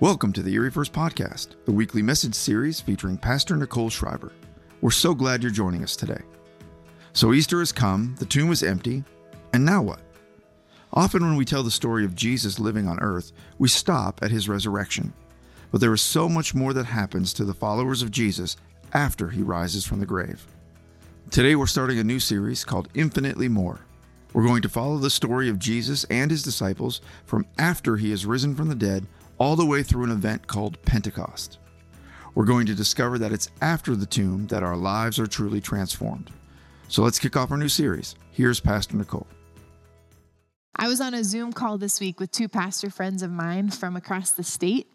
Welcome to the Erie First Podcast, the weekly message series featuring Pastor Nicole Schreiber. We're so glad you're joining us today. So, Easter has come, the tomb is empty, and now what? Often, when we tell the story of Jesus living on earth, we stop at his resurrection. But there is so much more that happens to the followers of Jesus after he rises from the grave. Today, we're starting a new series called Infinitely More. We're going to follow the story of Jesus and his disciples from after he has risen from the dead all the way through an event called Pentecost. We're going to discover that it's after the tomb that our lives are truly transformed. So let's kick off our new series. Here's Pastor Nicole. I was on a Zoom call this week with two pastor friends of mine from across the state.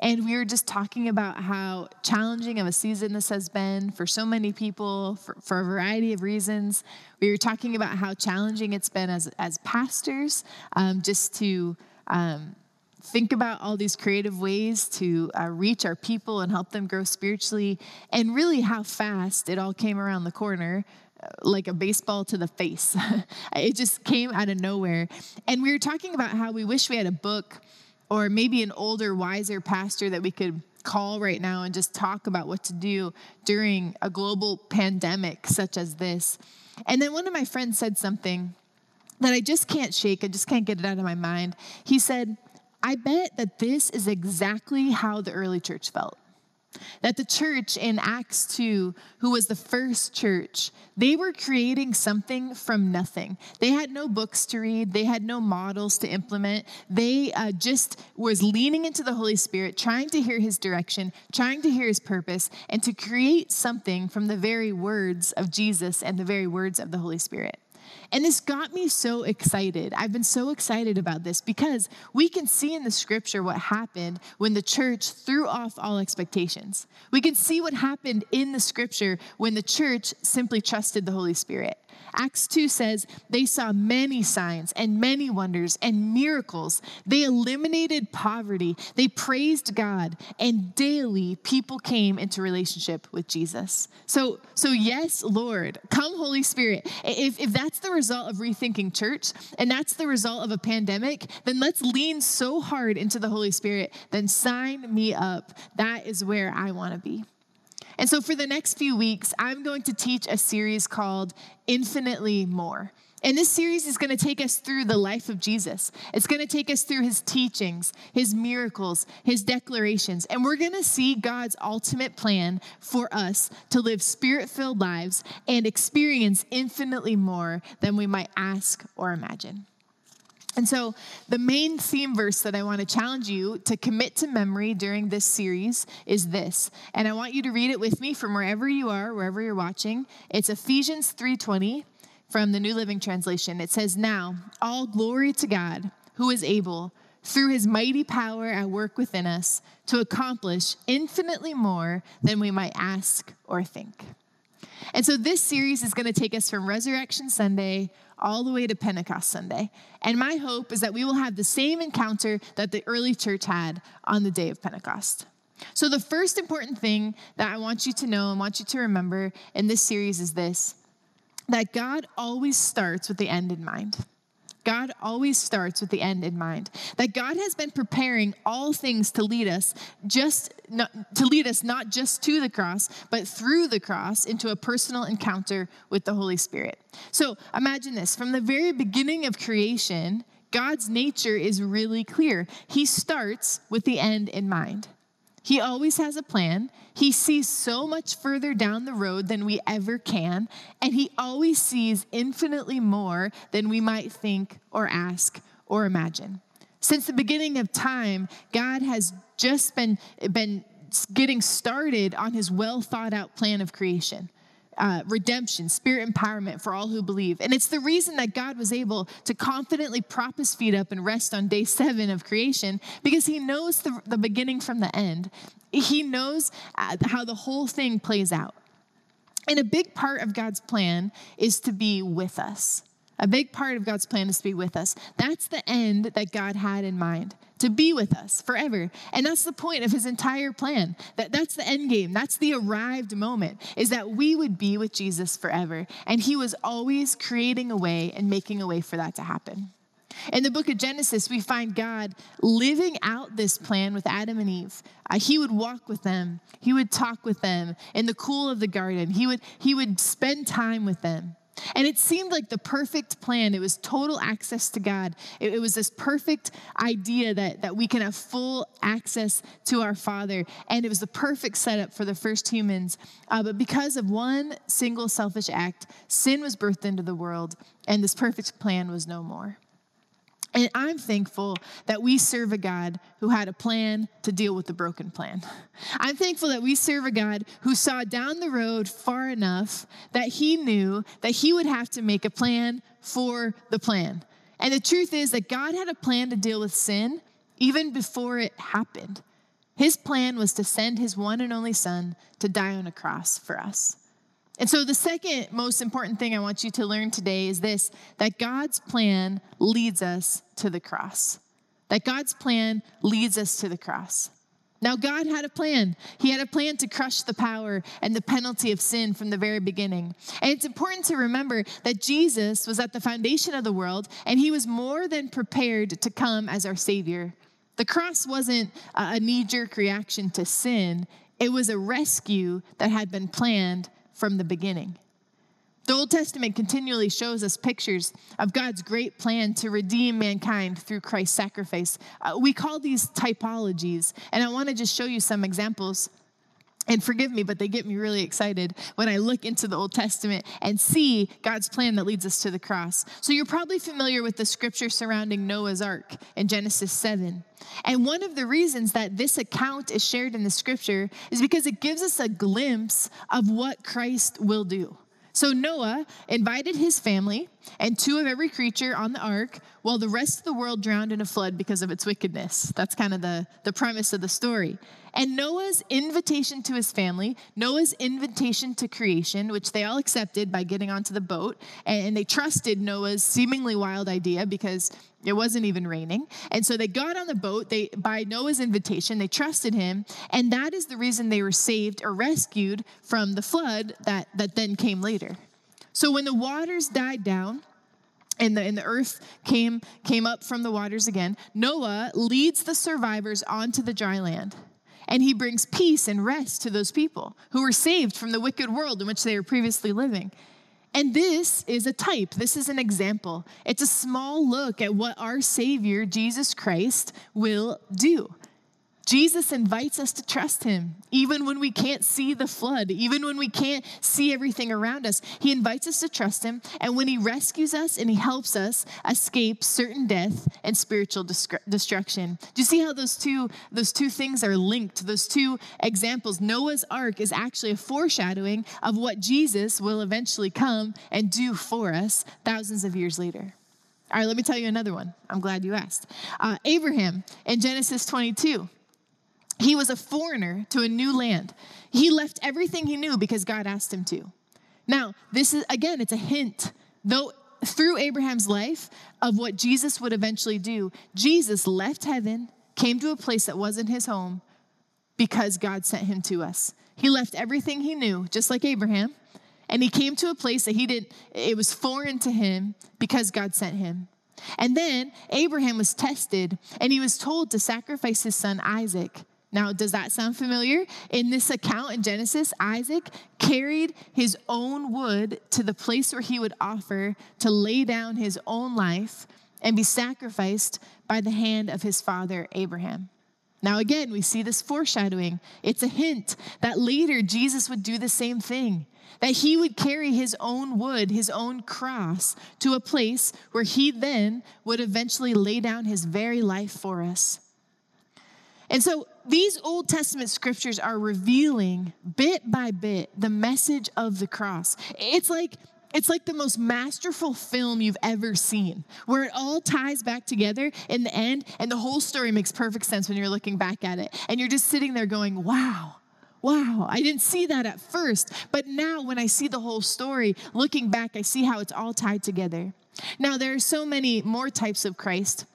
And we were just talking about how challenging of a season this has been for so many people for, for a variety of reasons. We were talking about how challenging it's been as, as pastors um, just to um, think about all these creative ways to uh, reach our people and help them grow spiritually, and really how fast it all came around the corner uh, like a baseball to the face. it just came out of nowhere. And we were talking about how we wish we had a book or maybe an older, wiser pastor that we could call right now and just talk about what to do during a global pandemic such as this. And then one of my friends said something that I just can't shake, I just can't get it out of my mind. He said, I bet that this is exactly how the early church felt. That the church in Acts 2, who was the first church, they were creating something from nothing. They had no books to read, they had no models to implement. They uh, just was leaning into the Holy Spirit, trying to hear his direction, trying to hear his purpose, and to create something from the very words of Jesus and the very words of the Holy Spirit. And this got me so excited. I've been so excited about this because we can see in the scripture what happened when the church threw off all expectations. We can see what happened in the scripture when the church simply trusted the Holy Spirit. Acts 2 says they saw many signs and many wonders and miracles. They eliminated poverty. They praised God, and daily people came into relationship with Jesus. So, so yes, Lord, come, Holy Spirit. If, if that's the result of rethinking church and that's the result of a pandemic, then let's lean so hard into the Holy Spirit. Then sign me up. That is where I want to be. And so, for the next few weeks, I'm going to teach a series called Infinitely More. And this series is going to take us through the life of Jesus. It's going to take us through his teachings, his miracles, his declarations. And we're going to see God's ultimate plan for us to live spirit filled lives and experience infinitely more than we might ask or imagine. And so, the main theme verse that I want to challenge you to commit to memory during this series is this. And I want you to read it with me from wherever you are, wherever you're watching. It's Ephesians 3:20 from the New Living Translation. It says, "Now, all glory to God, who is able through his mighty power at work within us to accomplish infinitely more than we might ask or think." And so this series is going to take us from Resurrection Sunday all the way to Pentecost Sunday. And my hope is that we will have the same encounter that the early church had on the day of Pentecost. So, the first important thing that I want you to know and want you to remember in this series is this that God always starts with the end in mind. God always starts with the end in mind. That God has been preparing all things to lead us just not, to lead us not just to the cross, but through the cross into a personal encounter with the Holy Spirit. So imagine this from the very beginning of creation, God's nature is really clear. He starts with the end in mind. He always has a plan. He sees so much further down the road than we ever can, and he always sees infinitely more than we might think or ask or imagine. Since the beginning of time, God has just been, been getting started on his well thought out plan of creation uh, redemption, spirit empowerment for all who believe. And it's the reason that God was able to confidently prop his feet up and rest on day seven of creation because he knows the, the beginning from the end. He knows uh, how the whole thing plays out. And a big part of God's plan is to be with us. A big part of God's plan is to be with us. That's the end that God had in mind to be with us forever. And that's the point of his entire plan. That, that's the end game. That's the arrived moment, is that we would be with Jesus forever. And he was always creating a way and making a way for that to happen. In the book of Genesis, we find God living out this plan with Adam and Eve. Uh, he would walk with them, he would talk with them in the cool of the garden, he would, he would spend time with them. And it seemed like the perfect plan. It was total access to God. It, it, was this perfect idea that, that we can have full access to our Father. And it was the perfect setup for the first humans. Uh, but because of one single selfish act, sin was birthed into the world, and this perfect plan was no more. And I'm thankful that we serve a God who had a plan to deal with the broken plan. I'm thankful that we serve a God who saw down the road far enough that he knew that he would have to make a plan for the plan. And the truth is that God had a plan to deal with sin even before it happened. His plan was to send his one and only son to die on a cross for us. And so, the second most important thing I want you to learn today is this that God's plan leads us to the cross. That God's plan leads us to the cross. Now, God had a plan. He had a plan to crush the power and the penalty of sin from the very beginning. And it's important to remember that Jesus was at the foundation of the world and he was more than prepared to come as our Savior. The cross wasn't a knee jerk reaction to sin, it was a rescue that had been planned from the beginning. The Old Testament continually shows us pictures of God's great plan to redeem mankind through Christ's sacrifice. Uh, we call these typologies, and I want to just show you some examples. And forgive me, but they get me really excited when I look into the Old Testament and see God's plan that leads us to the cross. So, you're probably familiar with the scripture surrounding Noah's Ark in Genesis 7. And one of the reasons that this account is shared in the scripture is because it gives us a glimpse of what Christ will do. So Noah invited his family and two of every creature on the ark while the rest of the world drowned in a flood because of its wickedness. That's kind of the, the premise of the story. And Noah's invitation to his family, Noah's invitation to creation, which they all accepted by getting onto the boat, and they trusted Noah's seemingly wild idea because it wasn't even raining. And so they got on the boat, they by Noah's invitation, they trusted him, and that is the reason they were saved or rescued from the flood that, that then came later. So when the waters died down, and the, and the earth came, came up from the waters again, Noah leads the survivors onto the dry land and he brings peace and rest to those people who were saved from the wicked world in which they were previously living. And this is a type, this is an example. It's a small look at what our Savior, Jesus Christ, will do. Jesus invites us to trust him, even when we can't see the flood, even when we can't see everything around us. He invites us to trust him, and when he rescues us and he helps us escape certain death and spiritual destruction. Do you see how those two those two things are linked? Those two examples. Noah's ark is actually a foreshadowing of what Jesus will eventually come and do for us thousands of years later. All right, let me tell you another one. I'm glad you asked. Uh, Abraham in Genesis 22. He was a foreigner to a new land. He left everything he knew because God asked him to. Now, this is, again, it's a hint. Though through Abraham's life of what Jesus would eventually do, Jesus left heaven, came to a place that wasn't his home because God sent him to us. He left everything he knew, just like Abraham, and he came to a place that he didn't, it was foreign to him because God sent him. And then Abraham was tested and he was told to sacrifice his son Isaac. Now, does that sound familiar? In this account in Genesis, Isaac carried his own wood to the place where he would offer to lay down his own life and be sacrificed by the hand of his father Abraham. Now, again, we see this foreshadowing. It's a hint that later Jesus would do the same thing, that he would carry his own wood, his own cross, to a place where he then would eventually lay down his very life for us. And so these Old Testament scriptures are revealing bit by bit the message of the cross. It's like it's like the most masterful film you've ever seen, where it all ties back together in the end, and the whole story makes perfect sense when you're looking back at it. And you're just sitting there going, wow, wow, I didn't see that at first. But now, when I see the whole story, looking back, I see how it's all tied together. Now, there are so many more types of Christ.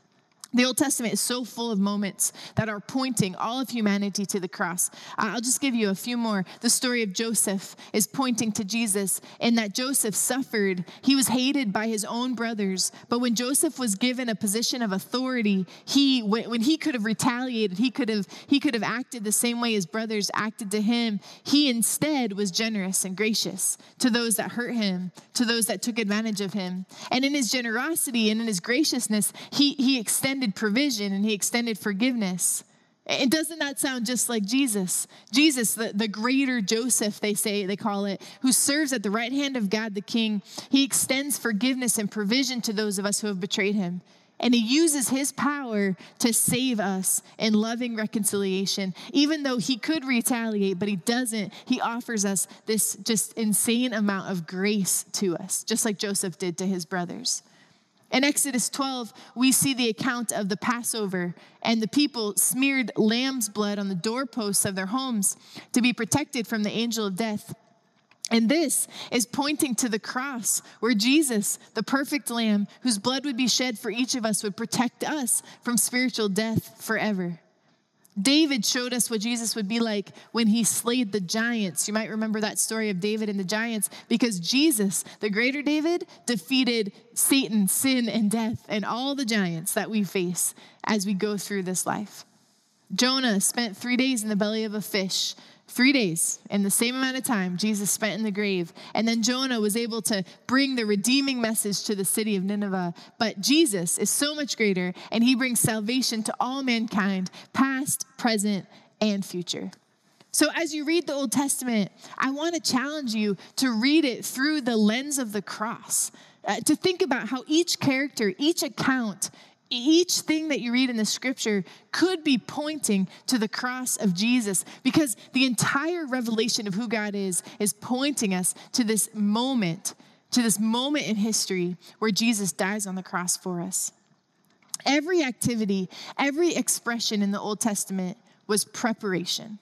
The Old Testament is so full of moments that are pointing all of humanity to the cross. I'll just give you a few more. The story of Joseph is pointing to Jesus in that Joseph suffered. He was hated by his own brothers, but when Joseph was given a position of authority, he when he could have retaliated, he could have he could have acted the same way his brothers acted to him. He instead was generous and gracious to those that hurt him, to those that took advantage of him. And in his generosity and in his graciousness, he he extended extended provision and he extended forgiveness. And doesn't that sound just like Jesus? Jesus, the, the greater Joseph, they say, they call it, who serves at the right hand of God the King, he extends forgiveness and provision to those of us who have betrayed him. And he uses his power to save us in loving reconciliation. Even though he could retaliate, but he doesn't, he offers us this just insane amount of grace to us, just like Joseph did to his brothers. In Exodus 12, we see the account of the Passover, and the people smeared lamb's blood on the doorposts of their homes to be protected from the angel of death. And this is pointing to the cross where Jesus, the perfect lamb, whose blood would be shed for each of us, would protect us from spiritual death forever. David showed us what Jesus would be like when he slayed the giants. You might remember that story of David and the giants because Jesus, the greater David, defeated Satan, sin, and death, and all the giants that we face as we go through this life. Jonah spent three days in the belly of a fish Three days and the same amount of time Jesus spent in the grave. And then Jonah was able to bring the redeeming message to the city of Nineveh. But Jesus is so much greater, and he brings salvation to all mankind, past, present, and future. So, as you read the Old Testament, I want to challenge you to read it through the lens of the cross, uh, to think about how each character, each account each thing that you read in the scripture could be pointing to the cross of Jesus because the entire revelation of who God is is pointing us to this moment, to this moment in history where Jesus dies on the cross for us. Every activity, every expression in the Old Testament was preparation.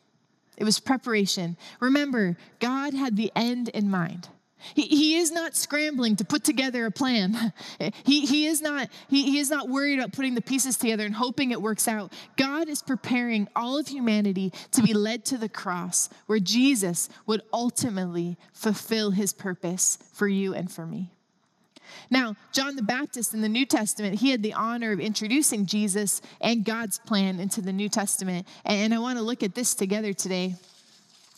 It was preparation. Remember, God had the end in mind. He, he is not scrambling to put together a plan. He, he, is not, he, he is not worried about putting the pieces together and hoping it works out. God is preparing all of humanity to be led to the cross where Jesus would ultimately fulfill his purpose for you and for me. Now, John the Baptist in the New Testament, he had the honor of introducing Jesus and God's plan into the New Testament. And I want to look at this together today.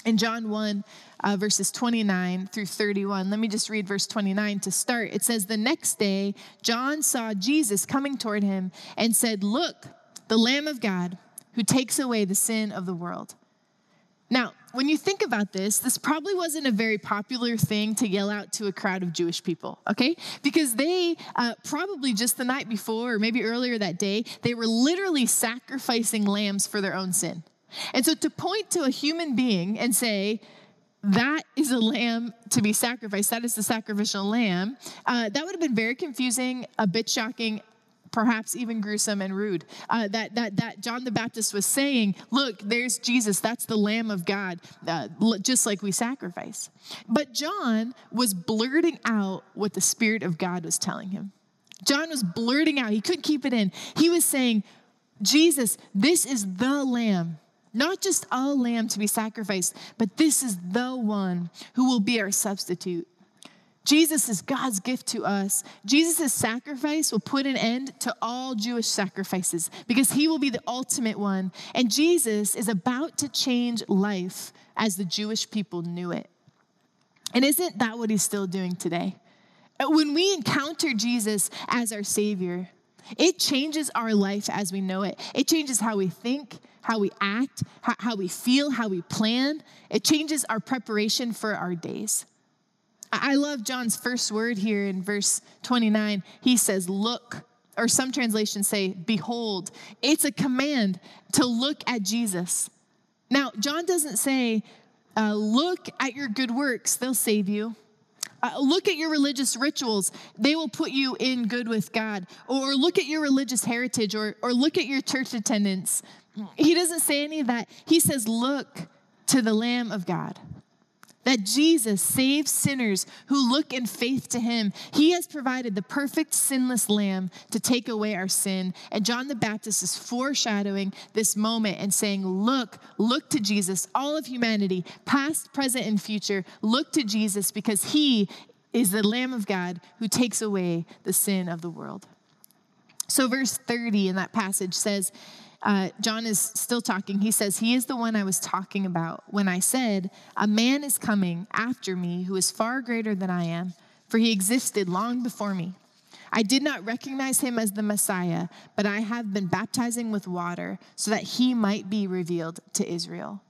In John 1, uh, verses 29 through 31. Let me just read verse 29 to start. It says, The next day, John saw Jesus coming toward him and said, Look, the Lamb of God who takes away the sin of the world. Now, when you think about this, this probably wasn't a very popular thing to yell out to a crowd of Jewish people, okay? Because they uh, probably just the night before, or maybe earlier that day, they were literally sacrificing lambs for their own sin. And so to point to a human being and say, that is a lamb to be sacrificed. That is the sacrificial lamb. Uh, that would have been very confusing, a bit shocking, perhaps even gruesome and rude. Uh, that, that, that John the Baptist was saying, Look, there's Jesus. That's the Lamb of God, uh, just like we sacrifice. But John was blurting out what the Spirit of God was telling him. John was blurting out, he couldn't keep it in. He was saying, Jesus, this is the Lamb not just a lamb to be sacrificed, but this is the one who will be our substitute. Jesus is God's gift to us. Jesus' sacrifice will put an end to all Jewish sacrifices because he will be the ultimate one. And Jesus is about to change life as the Jewish people knew it. And isn't that what he's still doing today? When we encounter Jesus as our Savior, it changes our life as we know it. It changes how we think, how we act, how, we feel, how we plan. It changes our preparation for our days. I love John's first word here in verse 29. He says, Look, or some translations say, Behold. It's a command to look at Jesus. Now, John doesn't say, uh, Look at your good works, they'll save you. Uh, look at your religious rituals. They will put you in good with God. Or look at your religious heritage or, or look at your church attendance. He doesn't say any of that. He says, Look to the Lamb of God. That Jesus saves sinners who look in faith to him. He has provided the perfect sinless lamb to take away our sin. And John the Baptist is foreshadowing this moment and saying, Look, look to Jesus, all of humanity, past, present, and future. Look to Jesus because he is the Lamb of God who takes away the sin of the world. So, verse 30 in that passage says, uh, John is still talking. He says, He is the one I was talking about when I said, A man is coming after me who is far greater than I am, for he existed long before me. I did not recognize him as the Messiah, but I have been baptizing with water so that he might be revealed to Israel.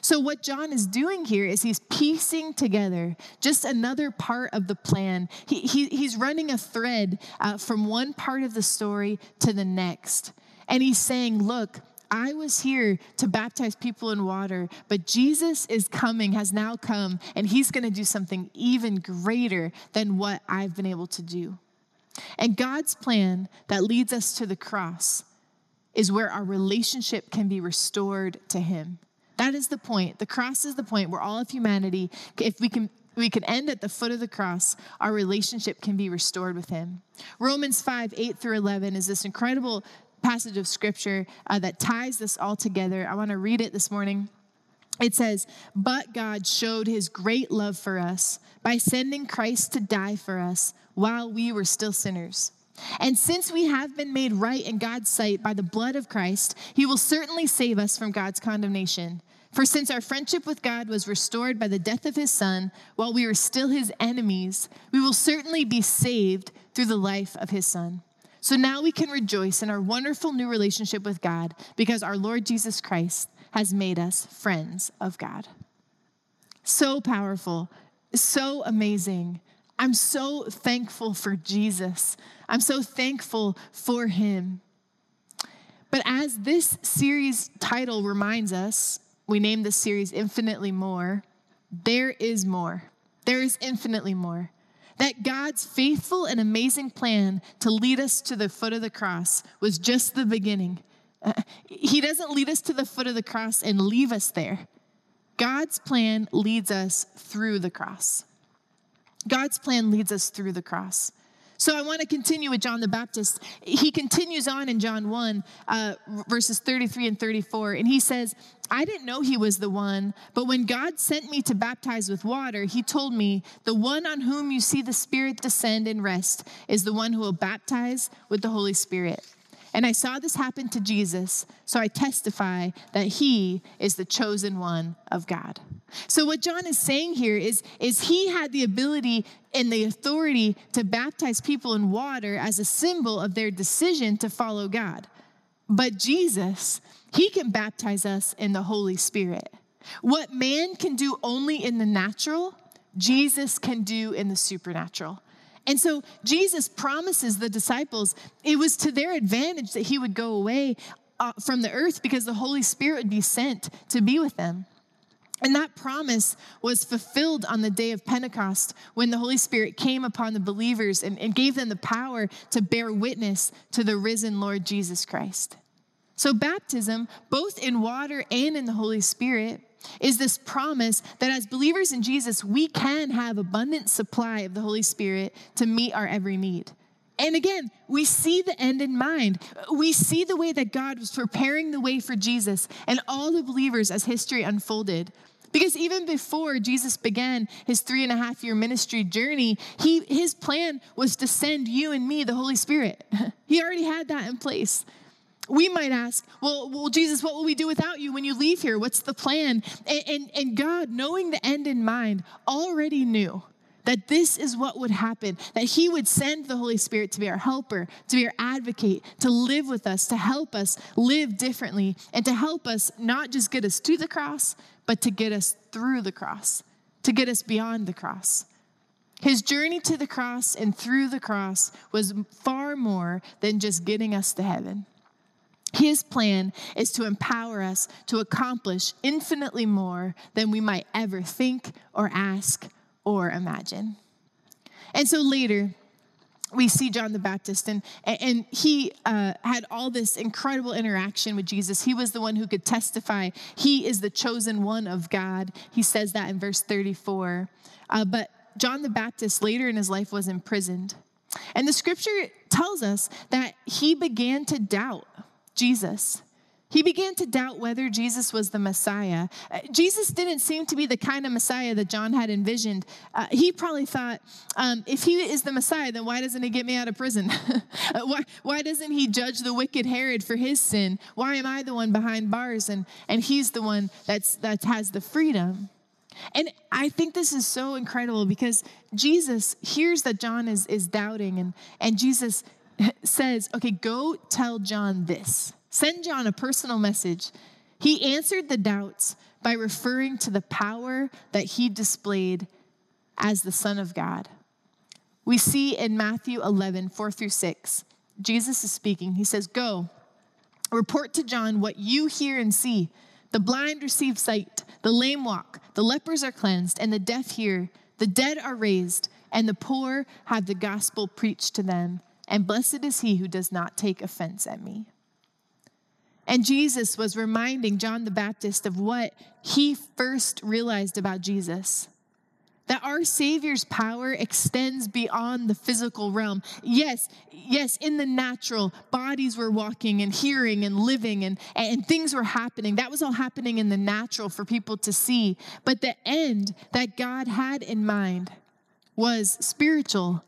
So, what John is doing here is he's piecing together just another part of the plan. He, he he's running a thread uh, from one part of the story to the next. And he's saying, Look, I was here to baptize people in water, but Jesus is coming, has now come, and he's going to do something even greater than what I've been able to do. And God's plan that leads us to the cross is where our relationship can be restored to him. That is the point. The cross is the point where all of humanity, if we can we can end at the foot of the cross, our relationship can be restored with him. Romans 5, 8 through 11 is this incredible passage of scripture uh, that ties this all together. I want to read it this morning. It says, But God showed his great love for us by sending Christ to die for us while we were still sinners. And since we have been made right in God's sight by the blood of Christ, he will certainly save us from God's condemnation. For since our friendship with God was restored by the death of his son, while we were still his enemies, we will certainly be saved through the life of his son. So now we can rejoice in our wonderful new relationship with God because our Lord Jesus Christ has made us friends of God. So powerful, so amazing. I'm so thankful for Jesus. I'm so thankful for him. But as this series title reminds us, we named this series Infinitely More. There is more. There is infinitely more. That God's faithful and amazing plan to lead us to the foot of the cross was just the beginning. Uh, he doesn't lead us to the foot of the cross and leave us there. God's plan leads us through the cross. God's plan leads us through the cross. So I want to continue with John the Baptist. He continues on in John 1, uh, verses 33 and 34, and he says, I didn't know he was the one, but when God sent me to baptize with water, he told me, The one on whom you see the Spirit descend and rest is the one who will baptize with the Holy Spirit. And I saw this happen to Jesus, so I testify that he is the chosen one of God. So what John is saying here is, is he had the ability and the authority to baptize people in water as a symbol of their decision to follow God. But Jesus, he can baptize us in the Holy Spirit. What man can do only in the natural, Jesus can do in the supernatural. And so Jesus promises the disciples it was to their advantage that he would go away uh, from the earth because the Holy Spirit would be sent to be with them. And that promise was fulfilled on the day of Pentecost when the Holy Spirit came upon the believers and, and gave them the power to bear witness to the risen Lord Jesus Christ. So, baptism, both in water and in the Holy Spirit, is this promise that as believers in Jesus, we can have abundant supply of the Holy Spirit to meet our every need. And again, we see the end in mind. We see the way that God was preparing the way for Jesus and all the believers as history unfolded. Because even before Jesus began his three and a half year ministry journey, he, his plan was to send you and me the Holy Spirit. he already had that in place we might ask, well, well, Jesus, what will we do without you when you leave here? What's the plan? And, and, and God, knowing the end in mind, already knew that this is what would happen that he would send the holy spirit to be our helper to be our advocate to live with us to help us live differently and to help us not just get us to the cross but to get us through the cross to get us beyond the cross his journey to the cross and through the cross was far more than just getting us to heaven his plan is to empower us to accomplish infinitely more than we might ever think or ask or imagine. And so later, we see John the Baptist, and, and he uh, had all this incredible interaction with Jesus. He was the one who could testify. He is the chosen one of God. He says that in verse 34. Uh, but John the Baptist later in his life was imprisoned. And the scripture tells us that he began to doubt Jesus. He began to doubt whether Jesus was the Messiah. Uh, Jesus didn't seem to be the kind of Messiah that John had envisioned. Uh, he probably thought, um, if he is the Messiah, then why doesn't he get me out of prison? Uh, why, why doesn't he judge the wicked Herod for his sin? Why am I the one behind bars and, and he's the one that's, that has the freedom? And I think this is so incredible because Jesus hears that John is, is doubting, and, and Jesus says, Okay, go tell John this. Send John a personal message. He answered the doubts by referring to the power that he displayed as the Son of God. We see in Matthew 11, 4 through 6, Jesus is speaking. He says, Go, report to John what you hear and see. The blind receive sight, the lame walk, the lepers are cleansed, and the deaf hear. The dead are raised, and the poor have the gospel preached to them. And blessed is he who does not take offense at me. And Jesus was reminding John the Baptist of what he first realized about Jesus that our Savior's power extends beyond the physical realm. Yes, yes, in the natural, bodies were walking and hearing and living and, and things were happening. That was all happening in the natural for people to see. But the end that God had in mind was spiritual.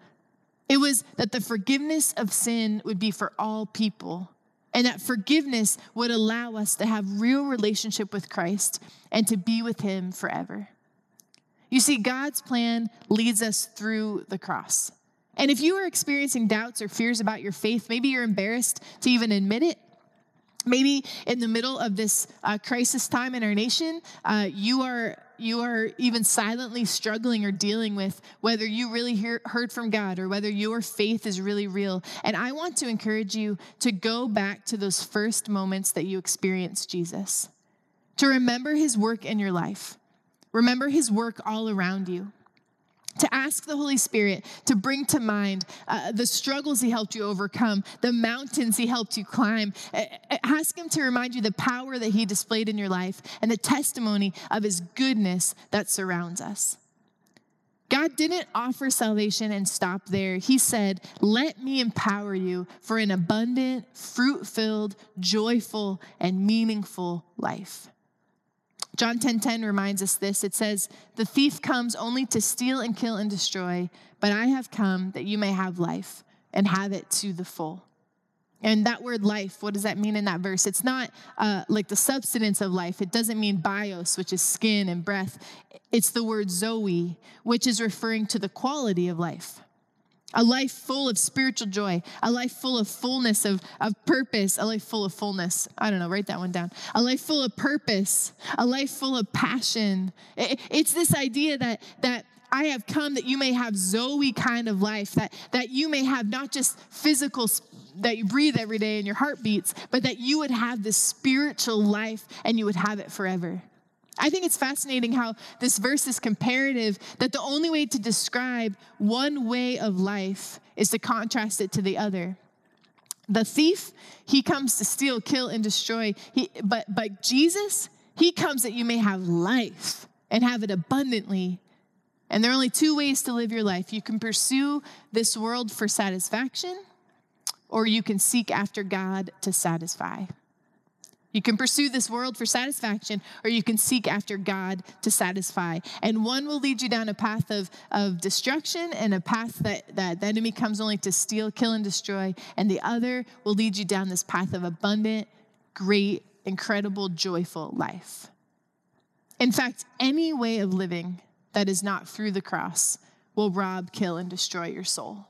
It was that the forgiveness of sin would be for all people. And that forgiveness would allow us to have real relationship with Christ and to be with him forever. You see, God's plan leads us through the cross. And if you are experiencing doubts or fears about your faith, maybe you're embarrassed to even admit it. Maybe in the middle of this uh, crisis time in our nation, uh, you are you are even silently struggling or dealing with whether you really hear, heard from God or whether your faith is really real. And I want to encourage you to go back to those first moments that you experienced Jesus, to remember His work in your life Remember his work all around you. To ask the Holy Spirit to bring to mind uh, the struggles He helped you overcome, the mountains He helped you climb. Ask Him to remind you the power that He displayed in your life and the testimony of His goodness that surrounds us. God didn't offer salvation and stop there. He said, Let me empower you for an abundant, fruit filled, joyful, and meaningful life. John 10:10 10, 10 reminds us this. It says, "The thief comes only to steal and kill and destroy, but I have come that you may have life and have it to the full." And that word life, what does that mean in that verse? It's not uh, like the substance of life. It doesn't mean bios, which is skin and breath. It's the word zoe, which is referring to the quality of life a life full of spiritual joy, a life full of fullness of, of purpose, a life full of fullness. I don't know, write that one down. A life full of purpose, a life full of passion. It, it's this idea that, that I have come that you may have Zoe kind of life, that, that you may have not just physical that you breathe every day and your heart beats, but that you would have this spiritual life and you would have it forever. I think it's fascinating how this verse is comparative, that the only way to describe one way of life is to contrast it to the other. The thief, he comes to steal, kill, and destroy. He, but, but Jesus, he comes that you may have life and have it abundantly. And there are only two ways to live your life you can pursue this world for satisfaction, or you can seek after God to satisfy. You can pursue this world for satisfaction, or you can seek after God to satisfy. And one will lead you down a path of, of destruction and a path that, that the enemy comes only to steal, kill, and destroy. And the other will lead you down this path of abundant, great, incredible, joyful life. In fact, any way of living that is not through the cross will rob, kill, and destroy your soul.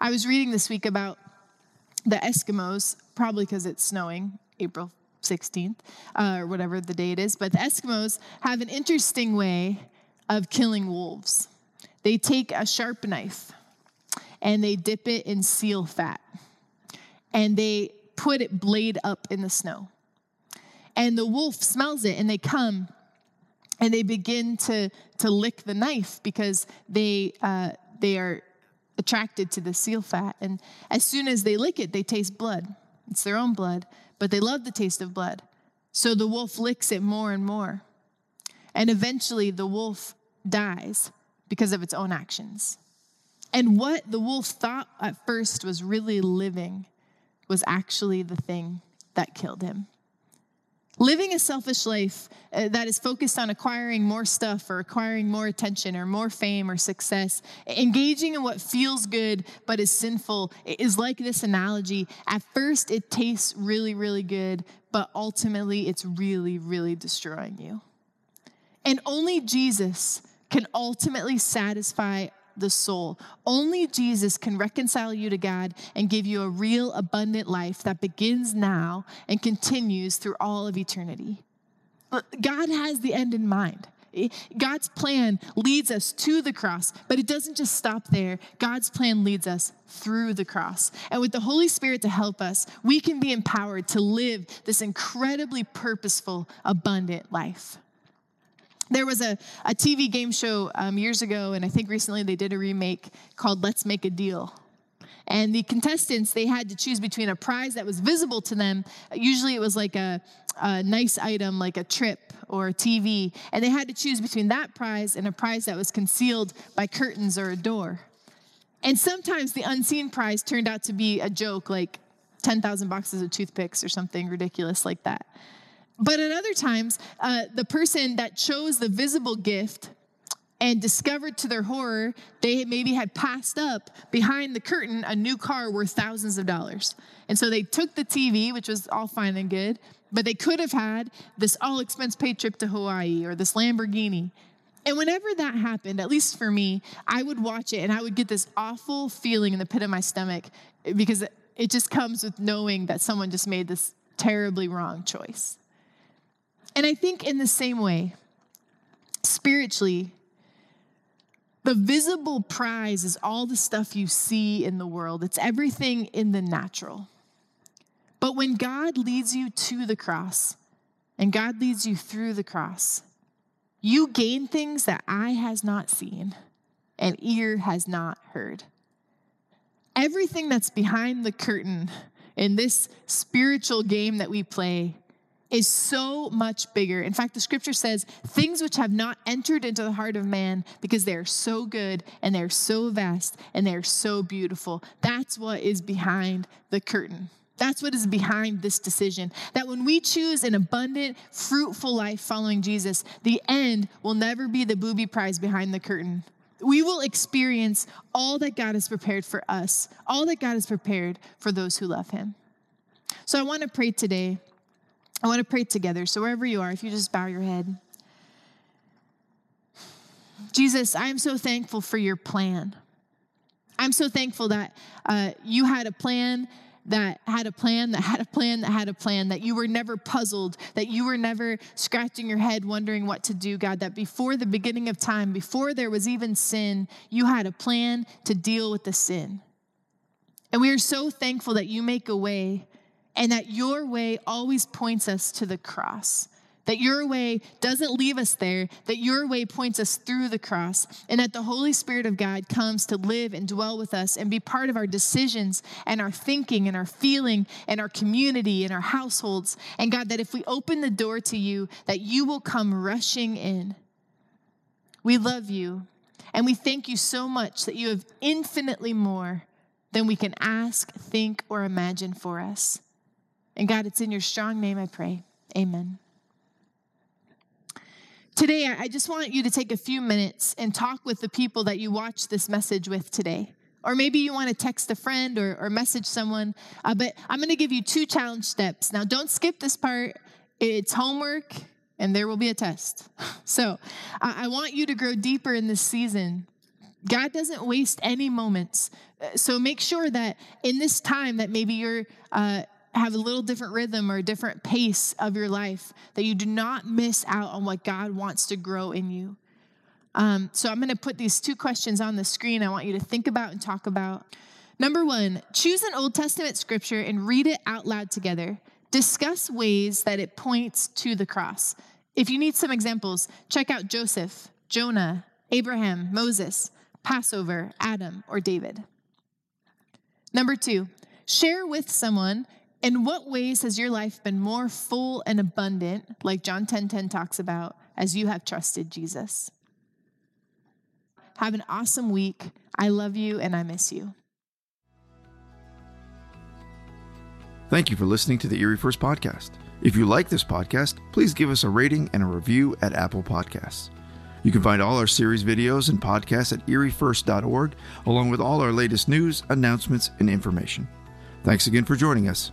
I was reading this week about the Eskimos, probably because it's snowing, April 16th, uh, or whatever the date is. But the Eskimos have an interesting way of killing wolves. They take a sharp knife and they dip it in seal fat and they put it blade up in the snow. And the wolf smells it and they come and they begin to, to lick the knife because they, uh, they are attracted to the seal fat. And as soon as they lick it, they taste blood. It's their own blood, but they love the taste of blood. So the wolf licks it more and more. And eventually the wolf dies because of its own actions. And what the wolf thought at first was really living was actually the thing that killed him. Living a selfish life uh, that is focused on acquiring more stuff or acquiring more attention or more fame or success, engaging in what feels good but is sinful, is like this analogy. At first, it tastes really, really good, but ultimately, it's really, really destroying you. And only Jesus can ultimately satisfy the soul. Only Jesus can reconcile you to God and give you a real abundant life that begins now and continues through all of eternity. Uh, God has the end in mind. God's plan leads us to the cross, but it doesn't just stop there. God's plan leads us through the cross. And with the Holy Spirit to help us, we can be empowered to live this incredibly purposeful, abundant life. There was a, a TV game show um, years ago, and I think recently they did a remake called Let's Make a Deal. And the contestants, they had to choose between a prize that was visible to them. Usually it was like a, a nice item, like a trip or a TV. And they had to choose between that prize and a prize that was concealed by curtains or a door. And sometimes the unseen prize turned out to be a joke, like 10,000 boxes of toothpicks or something ridiculous like that. But at other times, uh, the person that chose the visible gift and discovered to their horror they maybe had passed up behind the curtain a new car worth thousands of dollars. And so they took the TV, which was all fine and good, but they could have had this all expense paid trip to Hawaii or this Lamborghini. And whenever that happened, at least for me, I would watch it and I would get this awful feeling in the pit of my stomach because it just comes with knowing that someone just made this terribly wrong choice. And I think in the same way, spiritually, the visible prize is all the stuff you see in the world, it's everything in the natural. But when God leads you to the cross and God leads you through the cross, you gain things that eye has not seen and ear has not heard. Everything that's behind the curtain in this spiritual game that we play is so much bigger. In fact, the scripture says, things which have not entered into the heart of man because they are so good and they're so vast and they're so beautiful. That's what is behind the curtain. That's what is behind this decision. That when we choose an abundant, fruitful life following Jesus, the end will never be the booby prize behind the curtain. We will experience all that God has prepared for us, all that God has prepared for those who love Him. So I want to pray today I want to pray together. So, wherever you are, if you just bow your head. Jesus, I am so thankful for your plan. I'm so thankful that uh, you had a plan that had a plan, that had a plan, that had a plan, that you were never puzzled, that you were never scratching your head wondering what to do, God, that before the beginning of time, before there was even sin, you had a plan to deal with the sin. And we are so thankful that you make a way and that your way always points us to the cross. That your way doesn't leave us there, that your way points us through the cross, and that the Holy Spirit of God comes to live and dwell with us and be part of our decisions and our thinking and our feeling and our community and our households. And God, that if we open the door to you, that you will come rushing in. We love you, and we thank you so much that you have infinitely more than we can ask, think, or imagine for us. And God, it's in your strong name I pray. Amen. Today, I just want you to take a few minutes and talk with the people that you watch this message with today. Or maybe you want to text a friend or, or message someone. Uh, but I'm going to give you two challenge steps. Now, don't skip this part, it's homework and there will be a test. So I want you to grow deeper in this season. God doesn't waste any moments. Uh, so make sure that in this time that maybe you're uh, have a little different rhythm or a different pace of your life, that you do not miss out on what God wants to grow in you. Um, so I'm going to put these two questions on the screen I want you to think about and talk about. Number one, choose an Old Testament scripture and read it out loud together. Discuss ways that it points to the cross. If you need some examples, check out Joseph, Jonah, Abraham, Moses. Passover, Adam, or David? Number two, share with someone in what ways has your life been more full and abundant, like John 10:10 10, 10 talks about, as you have trusted Jesus? Have an awesome week. I love you and I miss you. Thank you for listening to the Erie First Podcast. If you like this podcast, please give us a rating and a review at Apple Podcasts. You can find all our series videos and podcasts at eriefirst.org, along with all our latest news, announcements, and information. Thanks again for joining us.